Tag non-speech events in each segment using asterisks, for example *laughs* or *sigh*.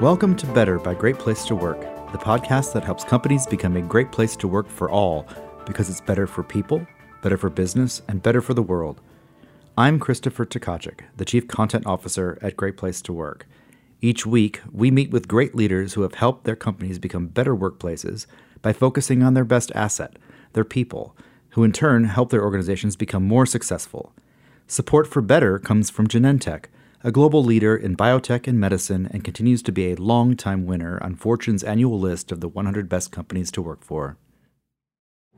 Welcome to Better by Great Place to Work, the podcast that helps companies become a great place to work for all because it's better for people, better for business, and better for the world. I'm Christopher Tkaczyk, the Chief Content Officer at Great Place to Work. Each week, we meet with great leaders who have helped their companies become better workplaces by focusing on their best asset, their people, who in turn help their organizations become more successful. Support for Better comes from Genentech a global leader in biotech and medicine, and continues to be a long-time winner on Fortune's annual list of the 100 best companies to work for.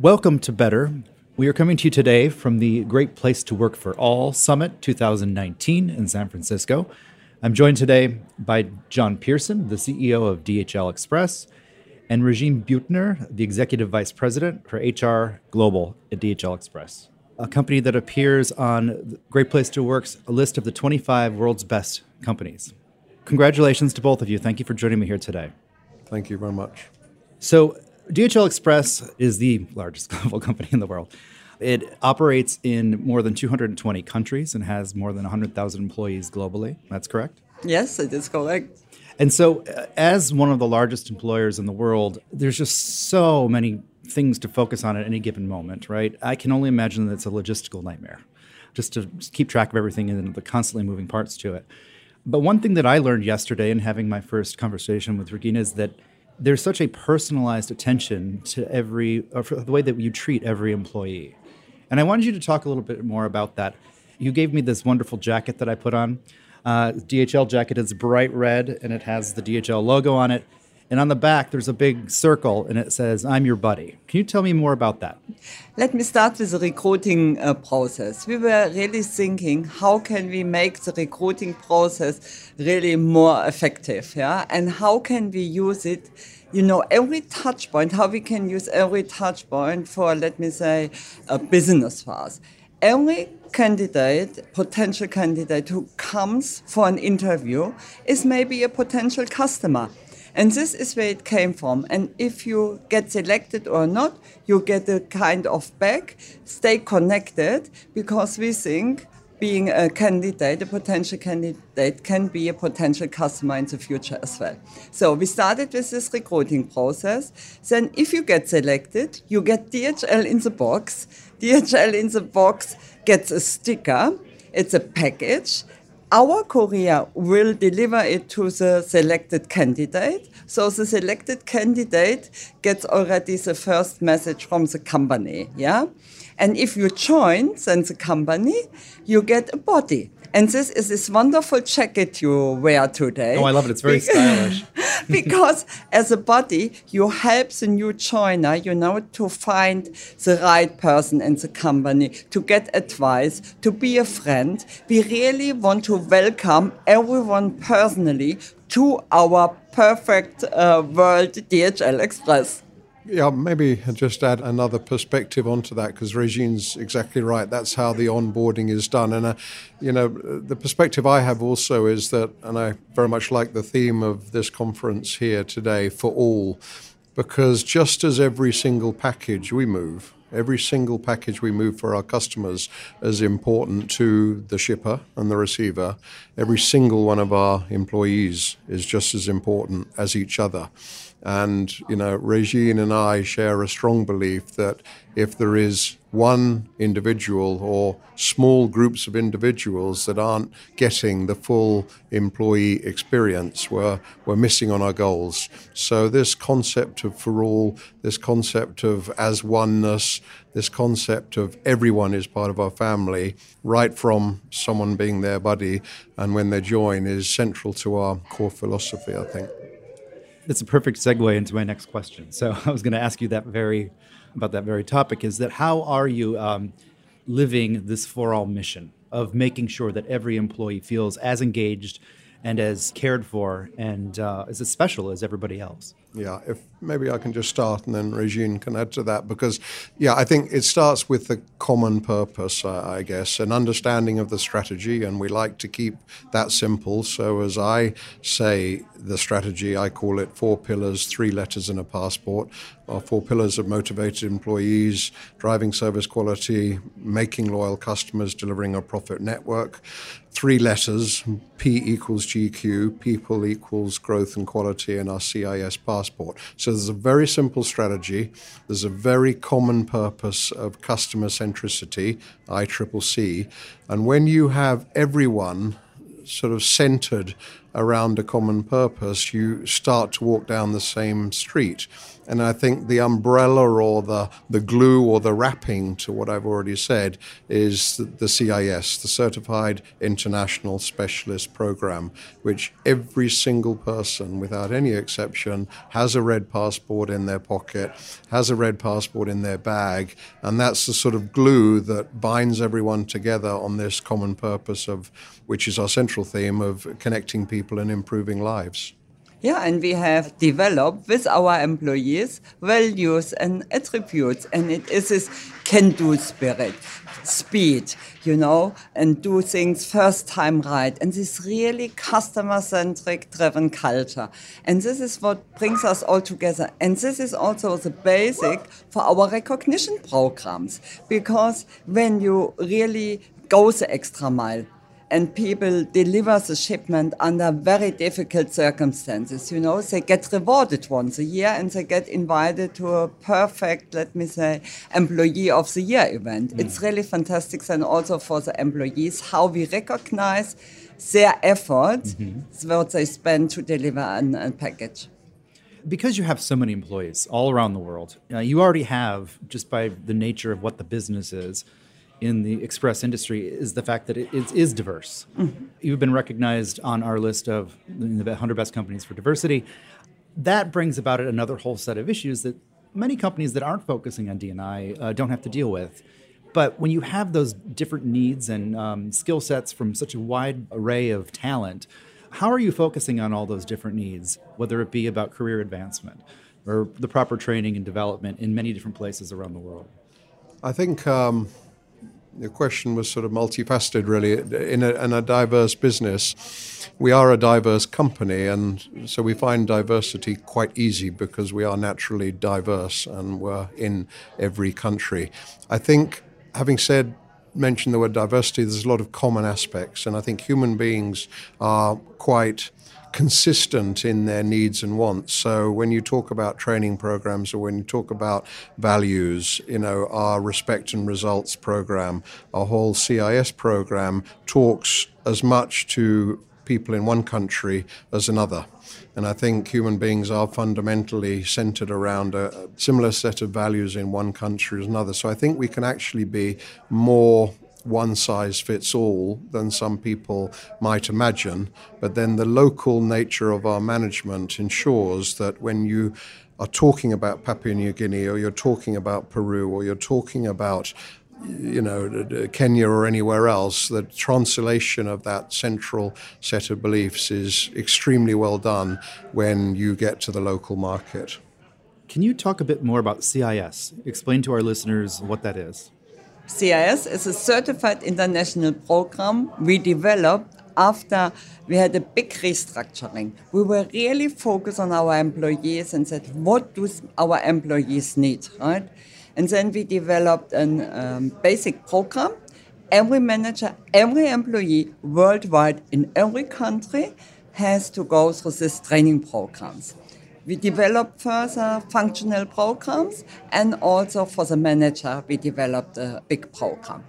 Welcome to Better. We are coming to you today from the Great Place to Work for All Summit 2019 in San Francisco. I'm joined today by John Pearson, the CEO of DHL Express, and Regine Buettner, the Executive Vice President for HR Global at DHL Express a company that appears on Great Place to Work's list of the 25 world's best companies. Congratulations to both of you. Thank you for joining me here today. Thank you very much. So, DHL Express is the largest *laughs* global company in the world. It operates in more than 220 countries and has more than 100,000 employees globally. That's correct? Yes, it is correct. And so, uh, as one of the largest employers in the world, there's just so many things to focus on at any given moment, right? I can only imagine that it's a logistical nightmare just to keep track of everything and the constantly moving parts to it. But one thing that I learned yesterday in having my first conversation with Regina is that there's such a personalized attention to every, the way that you treat every employee. And I wanted you to talk a little bit more about that. You gave me this wonderful jacket that I put on. Uh, DHL jacket is bright red and it has the DHL logo on it. And on the back, there's a big circle and it says, I'm your buddy. Can you tell me more about that? Let me start with the recruiting uh, process. We were really thinking, how can we make the recruiting process really more effective? Yeah. And how can we use it? You know, every touch point, how we can use every touch point for, let me say, a business for us. Every candidate, potential candidate who comes for an interview is maybe a potential customer and this is where it came from. And if you get selected or not, you get a kind of back, stay connected, because we think being a candidate, a potential candidate, can be a potential customer in the future as well. So we started with this recruiting process. Then, if you get selected, you get DHL in the box. DHL in the box gets a sticker. It's a package our courier will deliver it to the selected candidate. So the selected candidate gets already the first message from the company. Yeah. And if you join then the company, you get a body. And this is this wonderful jacket you wear today. Oh, I love it. It's very stylish. *laughs* because as a body, you help the new joiner, you know, to find the right person in the company, to get advice, to be a friend. We really want to welcome everyone personally to our perfect uh, world DHL Express. Yeah, maybe just add another perspective onto that because Regine's exactly right. That's how the onboarding is done. And, uh, you know, the perspective I have also is that, and I very much like the theme of this conference here today for all, because just as every single package we move, every single package we move for our customers is important to the shipper and the receiver. Every single one of our employees is just as important as each other. And, you know, Regine and I share a strong belief that if there is one individual or small groups of individuals that aren't getting the full employee experience, we're, we're missing on our goals. So, this concept of for all, this concept of as oneness, this concept of everyone is part of our family, right from someone being their buddy and when they join, is central to our core philosophy, I think. It's a perfect segue into my next question. So *laughs* I was going to ask you that very about that very topic. Is that how are you um, living this for all mission of making sure that every employee feels as engaged and as cared for and uh, as special as everybody else? Yeah, if maybe I can just start and then Regine can add to that because, yeah, I think it starts with the common purpose, uh, I guess, an understanding of the strategy, and we like to keep that simple. So as I say the strategy, I call it four pillars, three letters in a passport. Our four pillars of motivated employees, driving service quality, making loyal customers, delivering a profit network. Three letters, P equals GQ, people equals growth and quality in our CIS passport. So there's a very simple strategy. There's a very common purpose of customer centricity, ICCC. And when you have everyone sort of centered around a common purpose, you start to walk down the same street. And I think the umbrella or the, the glue or the wrapping to what I've already said is the, CIS, the Certified International Specialist Program, which every single person, without any exception, has a red passport in their pocket, has a red passport in their bag. And that's the sort of glue that binds everyone together on this common purpose of, which is our central theme of connecting people and improving lives. Yeah, and we have developed with our employees values and attributes, and it is this can-do spirit, speed, you know, and do things first time right, and this really customer-centric driven culture. And this is what brings us all together. And this is also the basic for our recognition programs, because when you really go the extra mile, and people deliver the shipment under very difficult circumstances. You know, they get rewarded once a year and they get invited to a perfect, let me say, employee of the year event. Mm. It's really fantastic, and also for the employees how we recognize their effort, mm-hmm. what they spend to deliver an, a package because you have so many employees all around the world, uh, you already have, just by the nature of what the business is, in the express industry is the fact that it is, is diverse. Mm-hmm. You've been recognized on our list of the 100 best companies for diversity. That brings about another whole set of issues that many companies that aren't focusing on D&I uh, don't have to deal with. But when you have those different needs and um, skill sets from such a wide array of talent, how are you focusing on all those different needs, whether it be about career advancement or the proper training and development in many different places around the world? I think um, the question was sort of multifaceted, really. In a, in a, diverse business, we are a diverse company, and so we find diversity quite easy because we are naturally diverse and we're in every country. I think, having said, mentioned the word diversity, there's a lot of common aspects, and I think human beings are quite consistent in their needs and wants. So when you talk about training programs or when you talk about values, you know, our respect and results program, our whole CIS program talks as much to people in one country as another. And I think human beings are fundamentally centered around a similar set of values in one country as another. So I think we can actually be more one size fits all than some people might imagine. But then the local nature of our management ensures that when you are talking about Papua New Guinea or you're talking about Peru or you're talking about you know, Kenya or anywhere else, the translation of that central set of beliefs is extremely well done when you get to the local market. Can you talk a bit more about CIS? Explain to our listeners what that is. CIS is a certified international program we developed after we had a big restructuring. We were really focused on our employees and said, what do our employees need, right? And then we developed a um, basic program. Every manager, every employee worldwide in every country has to go through these training programs. We developed further functional programs and also for the manager, we developed a big program.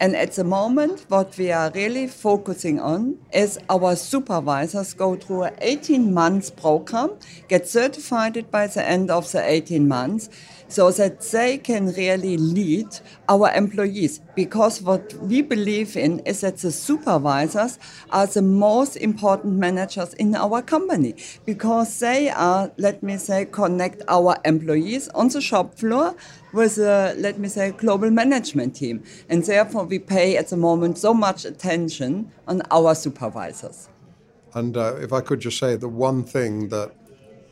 And at the moment, what we are really focusing on is our supervisors go through an 18 months program, get certified by the end of the 18 months, so that they can really lead our employees. Because what we believe in is that the supervisors are the most important managers in our company because they are, let me say, connect our employees on the shop floor with a, let me say, global management team. And therefore, we pay at the moment so much attention on our supervisors. And uh, if I could just say, the one thing that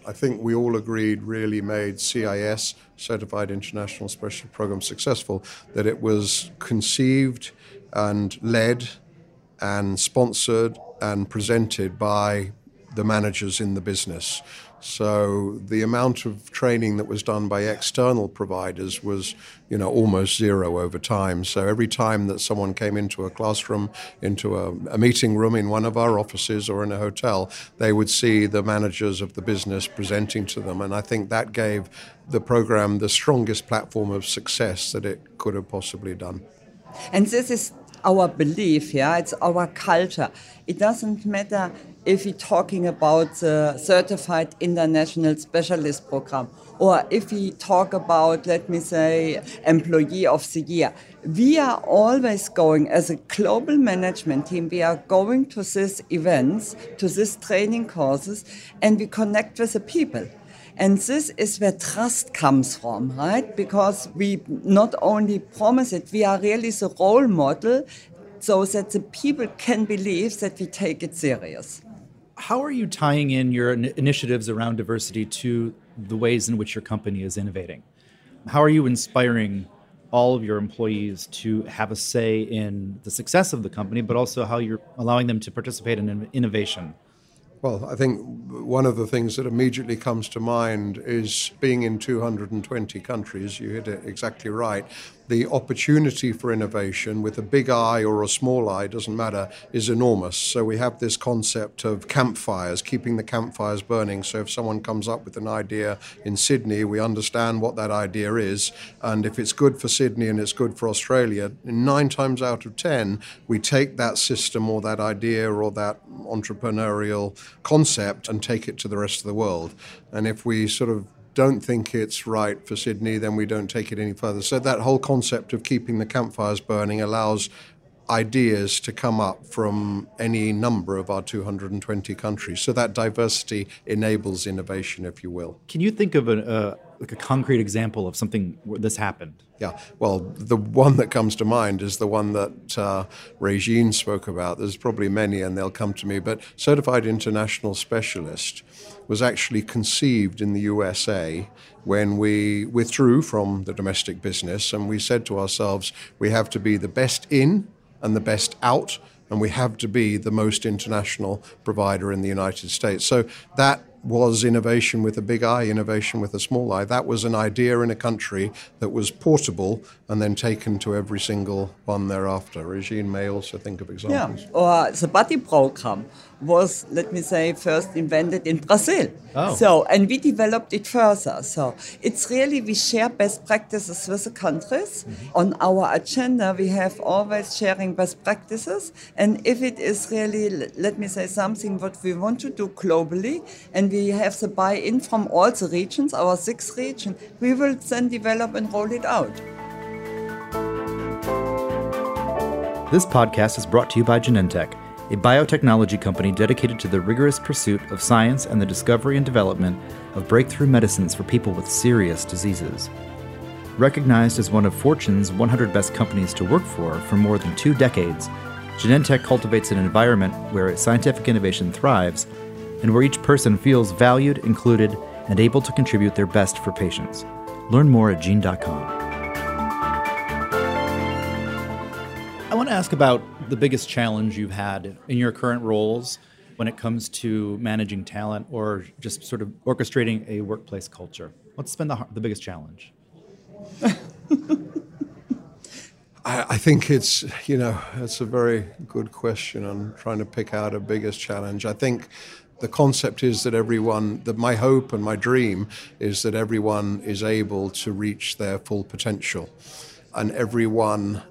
I think we all agreed really made CIS, Certified International Special Program, successful, that it was conceived and led and sponsored and presented by the managers in the business. So the amount of training that was done by external providers was, you know, almost zero over time. So every time that someone came into a classroom, into a, a, meeting room in one of our offices or in a hotel, they would see the managers of the business presenting to them. And I think that gave the program the strongest platform of success that it could have possibly done. And this is our belief, yeah, it's our culture. It doesn't matter if we're talking about the certified international specialist program or if we talk about, let me say, employee of the year. We are always going as a global management team, we are going to these events, to these training courses, and we connect with the people. And this is where trust comes from, right? Because we not only promise it, we are really the role model so that the people can believe that we take it serious. How are you tying in your initiatives around diversity to the ways in which your company is innovating? How are you inspiring all of your employees to have a say in the success of the company, but also how you're allowing them to participate in innovation? Well, I think one of the things that immediately comes to mind is being in 220 countries. You hit it exactly right the opportunity for innovation with a big eye or a small eye, doesn't matter, is enormous. So we have this concept of campfires, keeping the campfires burning. So if someone comes up with an idea in Sydney, we understand what that idea is. And if it's good for Sydney and it's good for Australia, nine times out of 10, we take that system or that idea or that entrepreneurial concept and take it to the rest of the world. And if we sort of don't think it's right for Sydney, then we don't take it any further. So that whole concept of keeping the campfires burning allows ideas to come up from any number of our 220 countries. So that diversity enables innovation, if you will. Can you think of a, uh, like a concrete example of something where this happened? Yeah, well, the one that comes to mind is the one that uh, Regine spoke about. There's probably many, and they'll come to me. But Certified International Specialist was actually conceived in the USA when we withdrew from the domestic business, and we said to ourselves, we have to be the best in and the best out, and we have to be the most international provider in the United States. So that was innovation with a big I, innovation with a small i. That was an idea in a country that was portable and then taken to every single one thereafter. Regine may also think of examples. Yeah, or the buddy program was, let me say, first invented in Brazil. Oh. So, and we developed it further. So it's really, we share best practices with the countries. Mm-hmm. On our agenda, we have always sharing best practices. And if it is really, let me say, something what we want to do globally, and we have the buy-in from all the regions, our six regions, we will then develop and roll it out. This podcast is brought to you by Genentech a biotechnology company dedicated to the rigorous pursuit of science and the discovery and development of breakthrough medicines for people with serious diseases. Recognized as one of Fortune's 100 best companies to work for for more than two decades, Genentech cultivates an environment where scientific innovation thrives and where each person feels valued, included, and able to contribute their best for patients. Learn more at gene.com. I want to ask about the biggest challenge you've had in your current roles when it comes to managing talent or just sort of orchestrating a workplace culture? What's been the, the biggest challenge? *laughs* I, I think it's, you know, it's a very good question. I'm trying to pick out a biggest challenge. I think the concept is that everyone, that my hope and my dream is that everyone is able to reach their full potential and everyone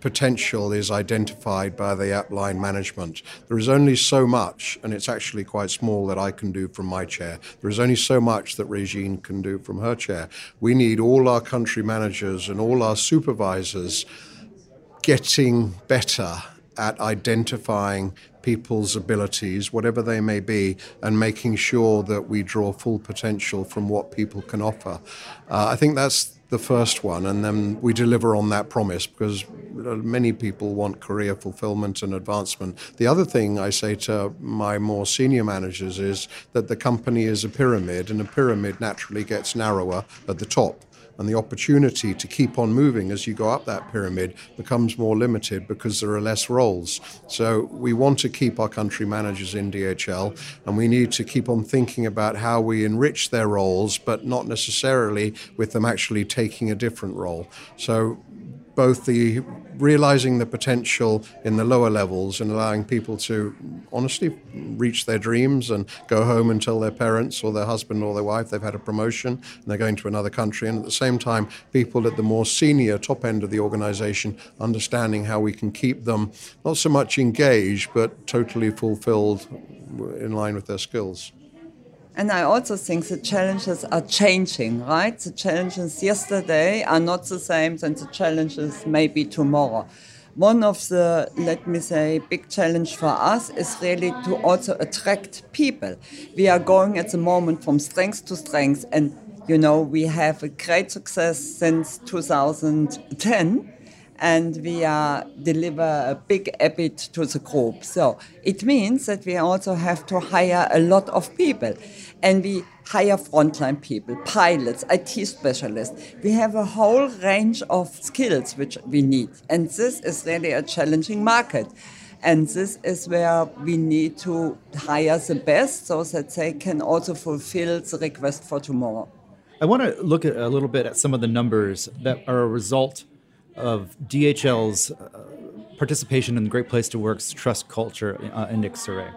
potential is identified by the upline management. There is only so much, and it's actually quite small, that I can do from my chair. There is only so much that Regine can do from her chair. We need all our country managers and all our supervisors getting better at identifying people's abilities, whatever they may be, and making sure that we draw full potential from what people can offer. Uh, I think that's the first one, and then we deliver on that promise because many people want career fulfillment and advancement. The other thing I say to my more senior managers is that the company is a pyramid, and a pyramid naturally gets narrower at the top and the opportunity to keep on moving as you go up that pyramid becomes more limited because there are less roles. So we want to keep our country managers in DHL and we need to keep on thinking about how we enrich their roles, but not necessarily with them actually taking a different role. So both the realizing the potential in the lower levels and allowing people to honestly reach their dreams and go home and tell their parents or their husband or their wife they've had a promotion and they're going to another country. And at the same time, people at the more senior top end of the organization understanding how we can keep them not so much engaged, but totally fulfilled in line with their skills. And I also think the challenges are changing, right? The challenges yesterday are not the same than the challenges maybe tomorrow. One of the, let me say, big challenge for us is really to also attract people. We are going at the moment from strength to strength, and you know we have a great success since 2010 and we uh, deliver a big EBIT to the group. So it means that we also have to hire a lot of people. And we hire frontline people, pilots, IT specialists. We have a whole range of skills which we need. And this is really a challenging market. And this is where we need to hire the best so that they can also fulfill the request for tomorrow. I want to look at a little bit at some of the numbers that are a result of DHL's uh, participation in the Great Place to Work's Trust Culture uh, Index Survey.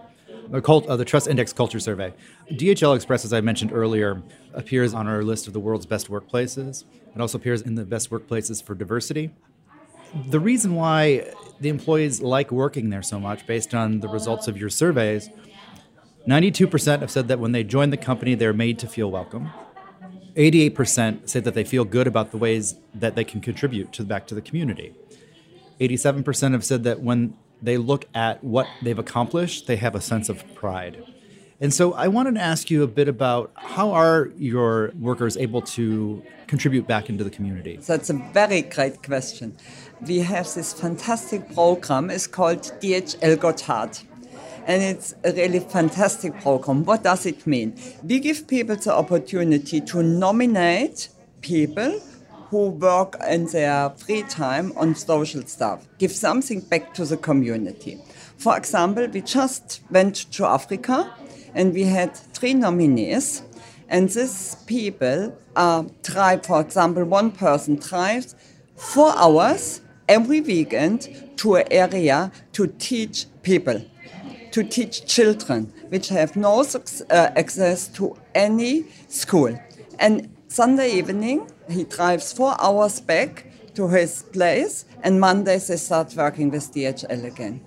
The, cult, uh, the Trust Index Culture Survey. DHL Express, as I mentioned earlier, appears on our list of the world's best workplaces. It also appears in the best workplaces for diversity. The reason why the employees like working there so much, based on the results of your surveys, 92% have said that when they join the company, they're made to feel welcome. 88% say that they feel good about the ways that they can contribute to back to the community. 87% have said that when they look at what they've accomplished, they have a sense of pride. And so I wanted to ask you a bit about how are your workers able to contribute back into the community? That's a very great question. We have this fantastic program, it's called DHL Got Heart and it's a really fantastic program. What does it mean? We give people the opportunity to nominate people who work in their free time on social stuff, give something back to the community. For example, we just went to Africa and we had three nominees. And these people uh, drive, for example, one person drives four hours every weekend to an area to teach people to teach children which have no uh, access to any school. And Sunday evening, he drives four hours back to his place, and Mondays they start working with DHL again.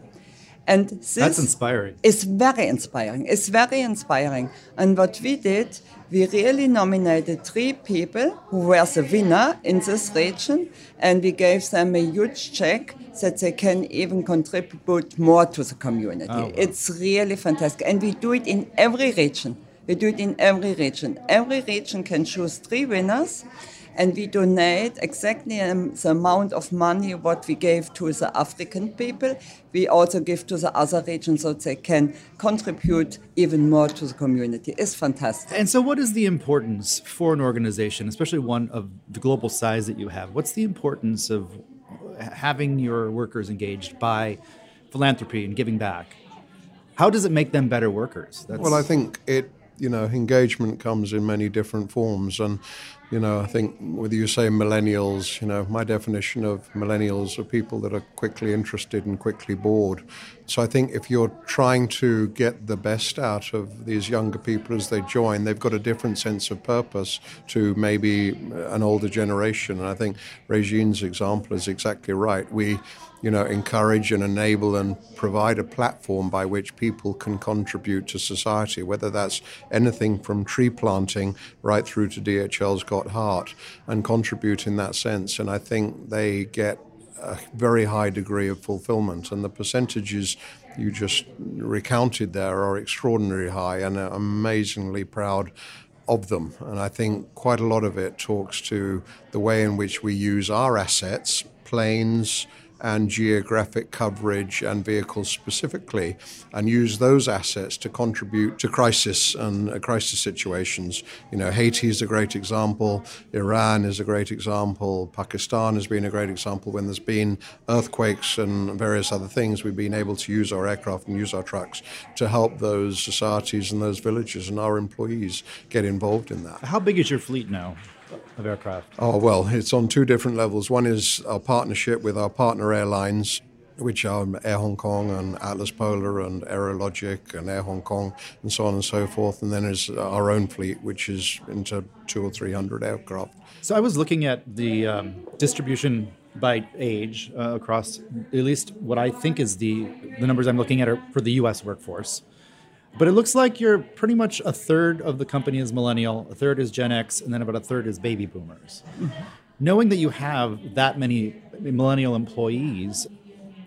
And this That's inspiring. It's very inspiring. It's very inspiring. And what we did, we really nominated three people who were the winner in this region, and we gave them a huge check that they can even contribute more to the community. Oh, wow. It's really fantastic. And we do it in every region. We do it in every region. Every region can choose three winners and we donate exactly um, the amount of money what we gave to the African people. We also give to the other regions so they can contribute even more to the community. It's fantastic. And so, what is the importance for an organization, especially one of the global size that you have? What's the importance of having your workers engaged by philanthropy and giving back? How does it make them better workers? That's... Well, I think it you know, engagement comes in many different forms. And, you know, I think whether you say millennials, you know, my definition of millennials are people that are quickly interested and quickly bored. So I think if you're trying to get the best out of these younger people as they join, they've got a different sense of purpose to maybe an older generation. And I think Regine's example is exactly right. We you know, encourage and enable and provide a platform by which people can contribute to society, whether that's anything from tree planting right through to DHL's Got Heart, and contribute in that sense. And I think they get a very high degree of fulfillment, and the percentages you just recounted there are extraordinarily high and amazingly proud of them. And I think quite a lot of it talks to the way in which we use our assets, planes, and geographic coverage and vehicles specifically, and use those assets to contribute to crisis and uh, crisis situations. You know, Haiti is a great example, Iran is a great example, Pakistan has been a great example. When there's been earthquakes and various other things, we've been able to use our aircraft and use our trucks to help those societies and those villages and our employees get involved in that. How big is your fleet now? Of aircraft? Oh, well, it's on two different levels. One is our partnership with our partner airlines, which are Air Hong Kong and Atlas Polar and Aerologic and Air Hong Kong and so on and so forth. And then is our own fleet, which is into two or three hundred aircraft. So I was looking at the um, distribution by age uh, across at least what I think is the the numbers I'm looking at are for the U.S. workforce. But it looks like you're pretty much a third of the company is millennial, a third is Gen X, and then about a third is baby boomers. Mm-hmm. Knowing that you have that many millennial employees,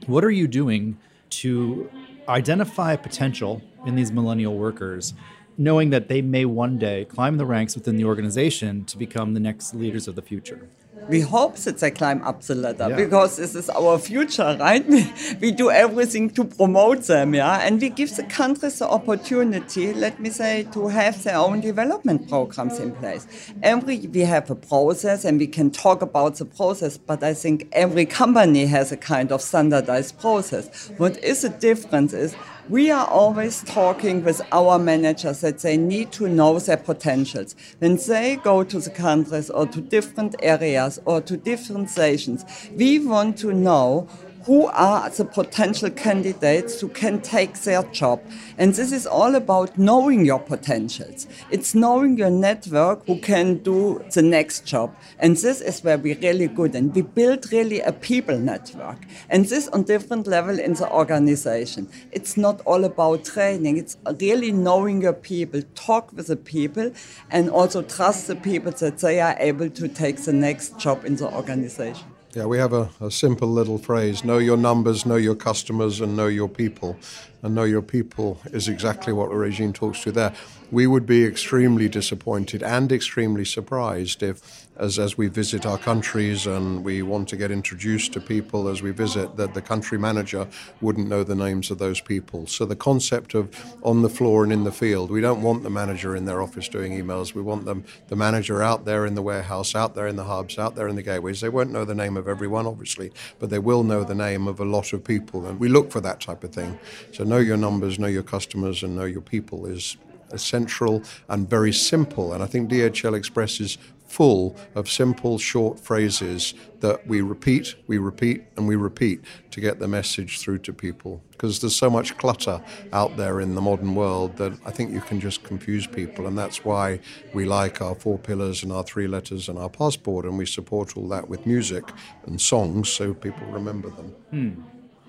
what are you doing to identify potential in these millennial workers, knowing that they may one day climb the ranks within the organization to become the next leaders of the future? We hope that they climb up the ladder yeah. because this is our future, right? *laughs* we do everything to promote them, yeah, and we give the countries the opportunity, let me say, to have their own development programs in place. Every we have a process, and we can talk about the process, but I think every company has a kind of standardized process. What is the difference is we are always talking with our managers that they need to know their potentials. When they go to the countries or to different areas or to different stations, we want to know who are the potential candidates who can take their job. And this is all about knowing your potentials. It's knowing your network who can do the next job. And this is where we're really good. And we build really a people network. And this on different level in the organization. It's not all about training. It's really knowing your people, talk with the people, and also trust the people that they are able to take the next job in the organization. Yeah, we have a, a, simple little phrase know your numbers, know your customers, and know your people. And know your people is exactly what the Regine talks to there. We would be extremely disappointed and extremely surprised if as, as we visit our countries and we want to get introduced to people as we visit, that the country manager wouldn't know the names of those people. So the concept of on the floor and in the field, we don't want the manager in their office doing emails. We want them, the manager out there in the warehouse, out there in the hubs, out there in the gateways. They won't know the name of everyone, obviously, but they will know the name of a lot of people. And we look for that type of thing. So know your numbers, know your customers, and know your people is essential and very simple. And I think DHL Express is full of simple, short phrases that we repeat, we repeat, and we repeat to get the message through to people. Because there's so much clutter out there in the modern world that I think you can just confuse people. And that's why we like our four pillars and our three letters and our passport, and we support all that with music and songs so people remember them. Hmm.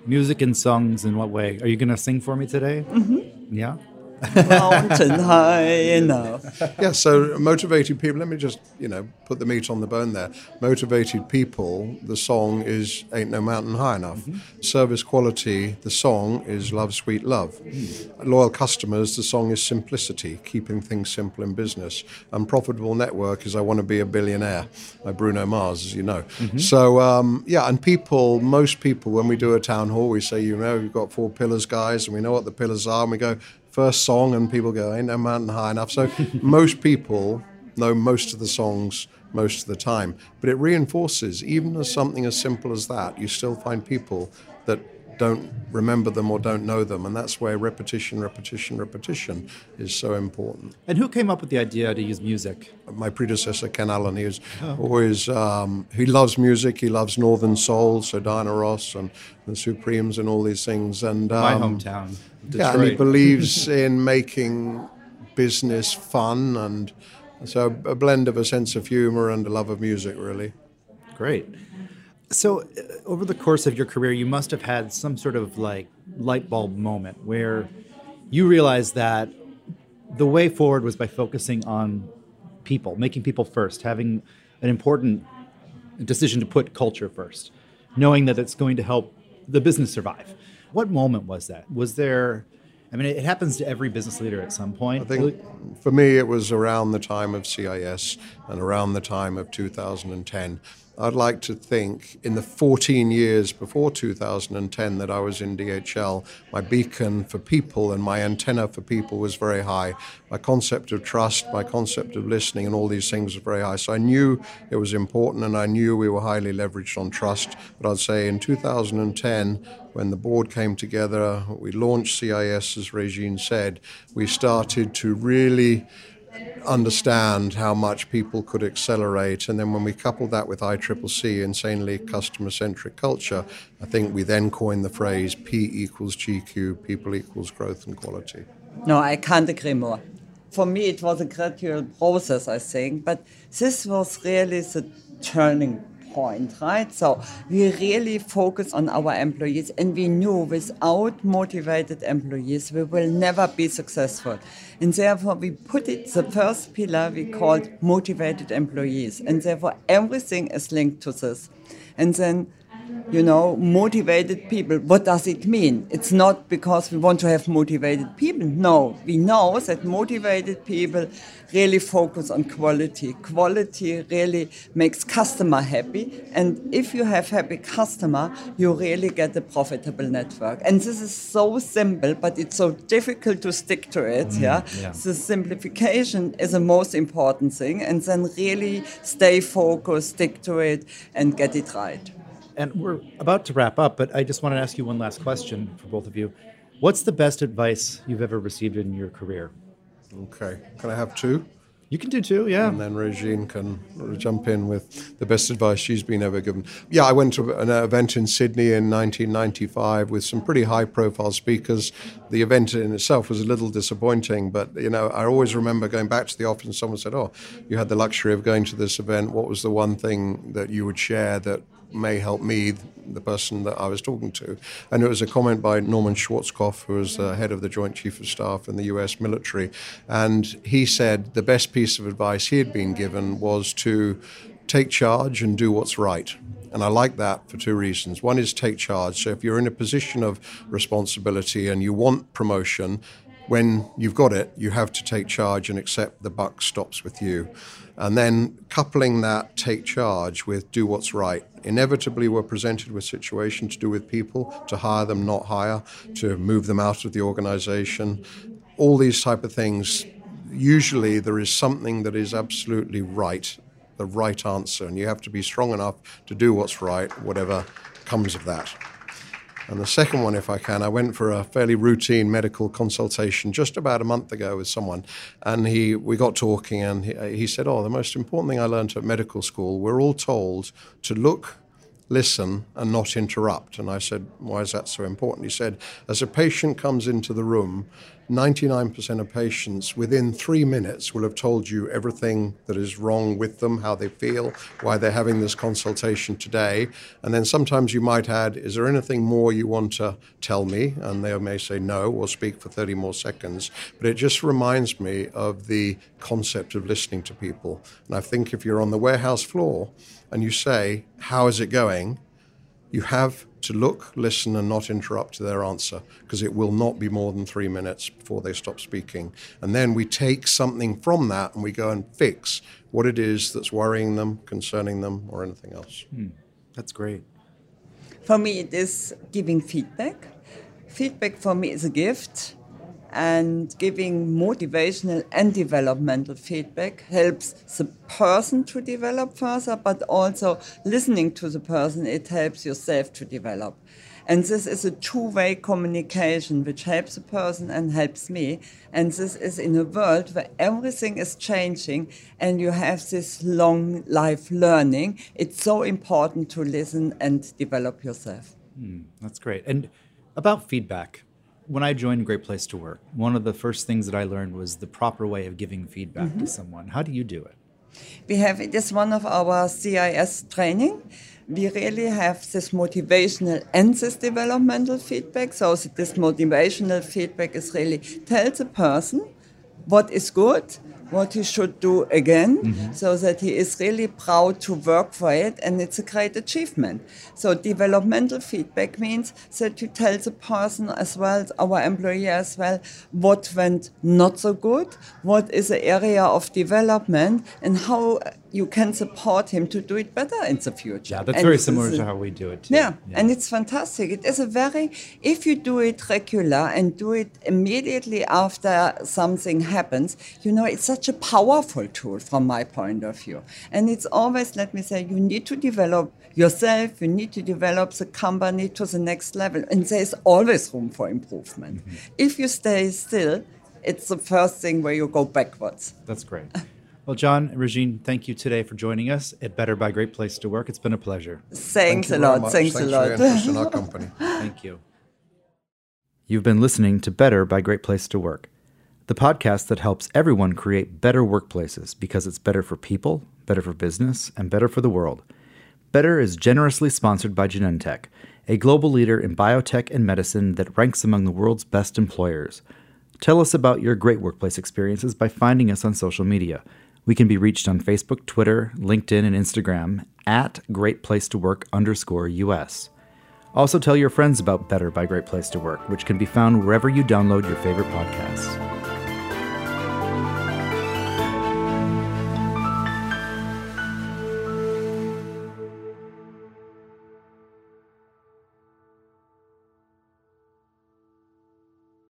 Music and songs in what way? Are you going to sing for me today? Mm-hmm. Yeah? Mountain high enough. *laughs* Yeah, so motivated people, let me just, you know, put the meat on the bone there. Motivated people, the song is Ain't No Mountain High Enough. Mm-hmm. Service quality, the song is Love Sweet Love. Mm. Loyal customers, the song is Simplicity, keeping things simple in business. And Profitable Network is I Want to Be a Billionaire by Bruno Mars, as you know. Mm-hmm. So, um, yeah, and people, most people, when we do a town hall, we say, you know, we've got four pillars, guys, and we know what the pillars are, and we go, first song and people go, ain't no mountain high enough. So *laughs* most people know most of the songs most of the time. But it reinforces, even as something as simple as that, you still find people that don't remember them or don't know them. And that's where repetition, repetition, repetition is so important. And who came up with the idea to use music? My predecessor, Ken Allen, he was oh. always, um, he loves music. He loves Northern Soul, so Diana Ross and the Supremes and all these things. And um, My hometown. Detroit. Yeah, and he believes *laughs* in making business fun and so a blend of a sense of humor and a love of music, really. Great. So, uh, over the course of your career, you must have had some sort of like light bulb moment where you realized that the way forward was by focusing on people, making people first, having an important decision to put culture first, knowing that it's going to help the business survive. What moment was that? Was there I mean, it happens to every business leader at some point. I think for me, it was around the time of CIS and around the time of 2010 I'd like to think in the 14 years before 2010 that I was in DHL, my beacon for people and my antenna for people was very high. My concept of trust, my concept of listening, and all these things were very high. So I knew it was important and I knew we were highly leveraged on trust. But I'd say in 2010, when the board came together, we launched CIS, as Regine said, we started to really understand how much people could accelerate. And then when we coupled that with ICCC, insanely customer centric culture, I think we then coined the phrase P equals GQ, people equals growth and quality. No, I can't agree more. For me, it was a gradual process, I think, but this was really the turning point, right? So we really focus on our employees, and we knew without motivated employees, we will never be successful. And therefore, we put it the first pillar we called motivated employees, and therefore everything is linked to this. And then you know, motivated people. What does it mean? It's not because we want to have motivated people. No, we know that motivated people really focus on quality. Quality really makes customer happy. And if you have happy customer, you really get a profitable network. And this is so simple, but it's so difficult to stick to it. Mm, yeah? yeah. The simplification is the most important thing. And then really stay focused, stick to it, and get it right and we're about to wrap up, but I just want to ask you one last question for both of you. What's the best advice you've ever received in your career? Okay. Can I have two? You can do two, yeah. And then Regine can jump in with the best advice she's been ever given. Yeah, I went to an event in Sydney in 1995 with some pretty high profile speakers. The event in itself was a little disappointing, but you know, I always remember going back to the office and someone said, "Oh, you had the luxury of going to this event. What was the one thing that you would share that may help me, the person that I was talking to. And it was a comment by Norman Schwarzkopf, who was the head of the Joint Chief of Staff in the US military. And he said the best piece of advice he had been given was to take charge and do what's right. And I like that for two reasons. One is take charge. So if you're in a position of responsibility and you want promotion, when you've got it, you have to take charge and accept the buck stops with you. And then coupling that take charge with do what's right. Inevitably, we're presented with situations to do with people, to hire them, not hire, to move them out of the organization. All these type of things. Usually, there is something that is absolutely right, the right answer, and you have to be strong enough to do what's right, whatever comes of that. And the second one, if I can, I went for a fairly routine medical consultation just about a month ago with someone, and he we got talking, and he, he said, "Oh, the most important thing I learned at medical school, we're all told to look." listen and not interrupt. And I said, Why is that so important? He said, As a patient comes into the room, 99% of patients within three minutes will have told you everything that is wrong with them, how they feel, why they're having this consultation today. And then sometimes you might add, Is there anything more you want to tell me? And they may say no or speak for 30 more seconds. But it just reminds me of the concept of listening to people. And I think if you're on the warehouse floor, and you say, How is it going? you have to look, listen, and not interrupt their answer because it will not be more than three minutes before they stop speaking. And then we take something from that and we go and fix what it is that's worrying them, concerning them, or anything else. Hmm. That's great. For me, it is giving feedback. Feedback for me is a gift and giving motivational and developmental feedback helps the person to develop further, but also listening to the person, it helps yourself to develop. And this is a two way communication which helps the person and helps me. And this is in a world where everything is changing and you have this long life learning. It's so important to listen and develop yourself. Mm, that's great. And about feedback, when I joined Great Place to Work, one of the first things that I learned was the proper way of giving feedback mm-hmm. to someone. How do you do it? We have it is one of our CIS training. We really have this motivational and this developmental feedback. So this motivational feedback is really tell the person what is good, what he should do again mm-hmm. so that he is really proud to work for it and it's a great achievement. So developmental feedback means that you tell the person as well, our employee as well, what went not so good, what is the area of development and how you can support him to do it better in the future. Yeah, that's and very similar to how we do it. Too. Yeah, yeah, and it's fantastic. It is a very, if you do it regular and do it immediately after something happens, you know, it's such a powerful tool from my point of view. And it's always, let me say, you need to develop yourself, you need to develop the company to the next level. And there's always room for improvement. Mm-hmm. If you stay still, it's the first thing where you go backwards. That's great. Well, John, Regine, thank you today for joining us at Better by Great Place to Work. It's been a pleasure. Thanks a lot. Thanks, Thanks, a lot. For in our *laughs* company. Thank you. You've been listening to Better by Great Place to Work, the podcast that helps everyone create better workplaces because it's better for people, better for business, and better for the world. Better is generously sponsored by Genentech, a global leader in biotech and medicine that ranks among the world's best employers. Tell us about your great workplace experiences by finding us on social media. We can be reached on Facebook, Twitter, LinkedIn, and Instagram at Great Place to Work underscore US. Also, tell your friends about Better by Great Place to Work, which can be found wherever you download your favorite podcasts.